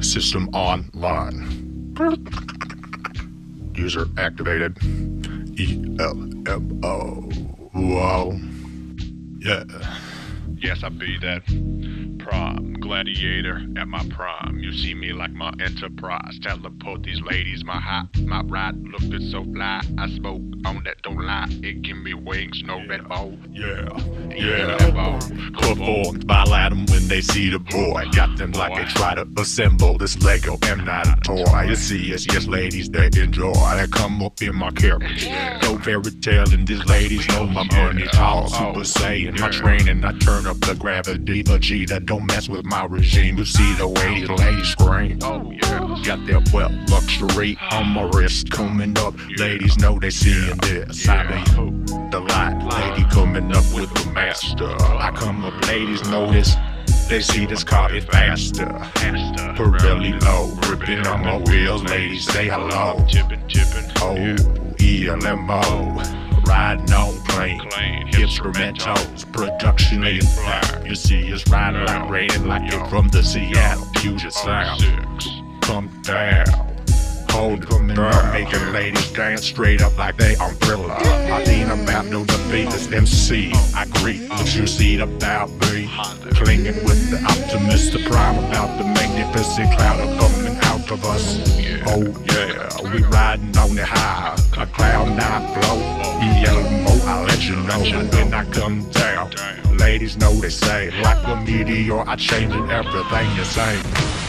System online. User activated. E L M O. Wow. Yeah. Yes, I be that prime gladiator at my prime. You see me like my enterprise. Teleport these ladies, my hot, my ride looking so fly. I smoke on that, don't lie. It give me wings, no red ball. Yeah. Yeah, Yeah. ball. Performed by Adam when they see the boy. Got them like they try to assemble this Lego am not a toy. You see, it's yes, ladies that enjoy. They come up in my carriage. No fairy tale, and these ladies know my money tall. Super Saiyan, my training, I turn up the gravity. but G that don't mess with my regime. You see the way these ladies scream. Oh, yeah. Got that well luxury on my wrist coming up. Ladies know they seeing this. I be the light lady coming up with the master. I come up, ladies notice. They see this car is faster. Pirelli's low, ripping on my wheels. Ladies say hello. Chippin', chippin'. Oh, ELMO. Riding on. Instrumentals, production in fire. You see us riding like rain, like it from the Seattle Puget Sound. Come down. Hold it down, making ladies dance straight up like they thriller. I lean about no defeat this MC. I greet what you see about me. Clinging with the optimist, the prime about the magnificent cloud of coming out of us. Oh yeah, we riding on the high, a cloud nine flow. ELMO, I'll let when I come down. Ladies know they say, like a meteor, I changing everything you say.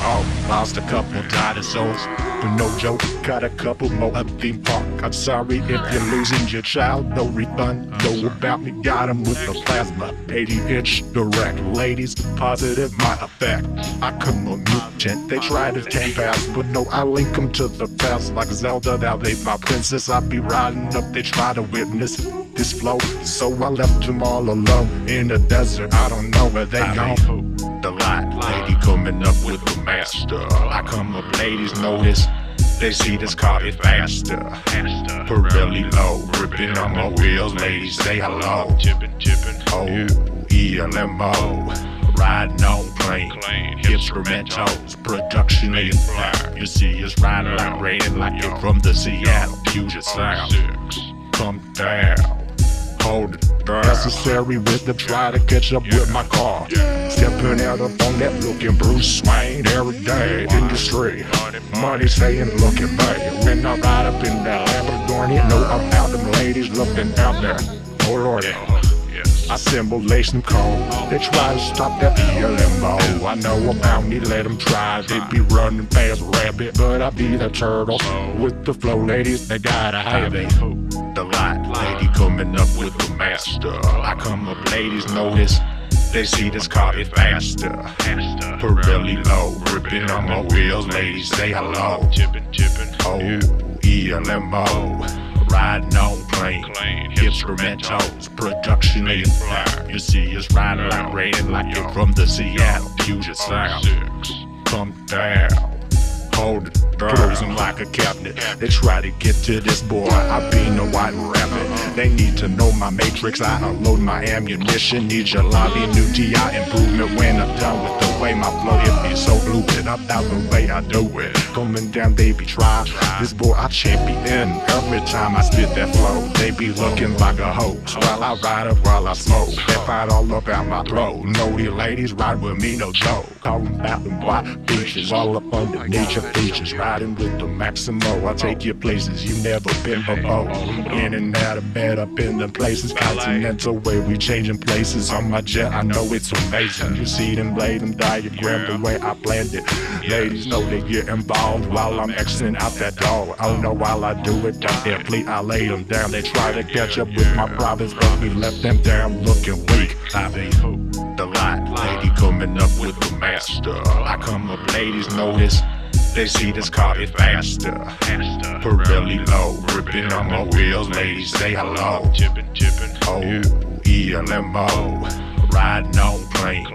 Oh, lost a couple dinosaurs, but no joke, got a couple more at theme park. I'm sorry if you're losing your child, no refund. Know about me, got 'em with the plasma, 80 inch direct. Ladies, positive my effect. I come a mutant, they try to take fast, but no, I link 'em to the past like Zelda. Now they my princess, I be riding up, they try to witness this flow. So I left them all alone in the desert. I don't know where they gone. The light lady coming up with the master. I come up, ladies notice. They see this car is faster. Pirelli's low, ripping on my wheels. Ladies say hello. Chippin', chippin'. Oh. ELMO. Riding on plane. Instrumentals, production in fire. You see us riding like rain, like it from the Seattle Puget Sound. Come down, Necessary with the try to catch up with my car. Stepping out up on that looking Bruce Wayne every day. Industry, money saying look at me. When I ride up in that Lamborghini, know I'm out them ladies looking out there. Oh Lord. I simulation call. They try to stop that ELMO. I know about me, let them try. They be running fast rabbit, but I be the turtle. With the flow ladies, they gotta have it. The light lady coming up with the master. I come up, ladies notice. They see this car is faster. Pirelli's low, ripping on my wheels, ladies say hello. Chippin', chippin'. Oh. ELMO. Riding on plane. Clean. Instrumentals, production in fire. You see us riding like rain, like it from the Seattle Puget Sound. Come down, hold it Closing like a cabinet. They try to get to this boy. I be no white rabbit. They need to know my matrix. I unload my ammunition. Need your lobby, new TI improvement when I'm done with the way my flow. It be so fluid about the way I do it. Coming down, baby, try. This boy I champion. Every time I spit that flow, they be looking like a host. While I ride up, while I smoke. They fight all up out my throat. Know these ladies ride with me, no joke. About them white beaches, all up underneath your features. Riding with the Maximo, I take you places you never been before. In and out of bed, up in the places. Continental way we changing places on my jet. I know it's amazing. You see them lay them diagram the way I planned it. Ladies know they get involved while I'm Xing out that door. I don't know while I do it. Down their fleet, I lay them down. They try to catch up with my province, but we left them down looking weak. I be the light lady coming up with the master. I come up, ladies notice. They see this car is faster. Faster. Put really low, ripping on my wheels. Ladies say hello. Chippin', chippin'. Oh. ELMO. Riding on plane.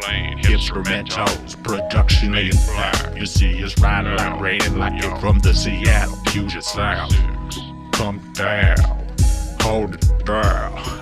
Instrumentals, production in fire. You see us riding like rain, like it from the Seattle Puget Sound. Come down, hold it down.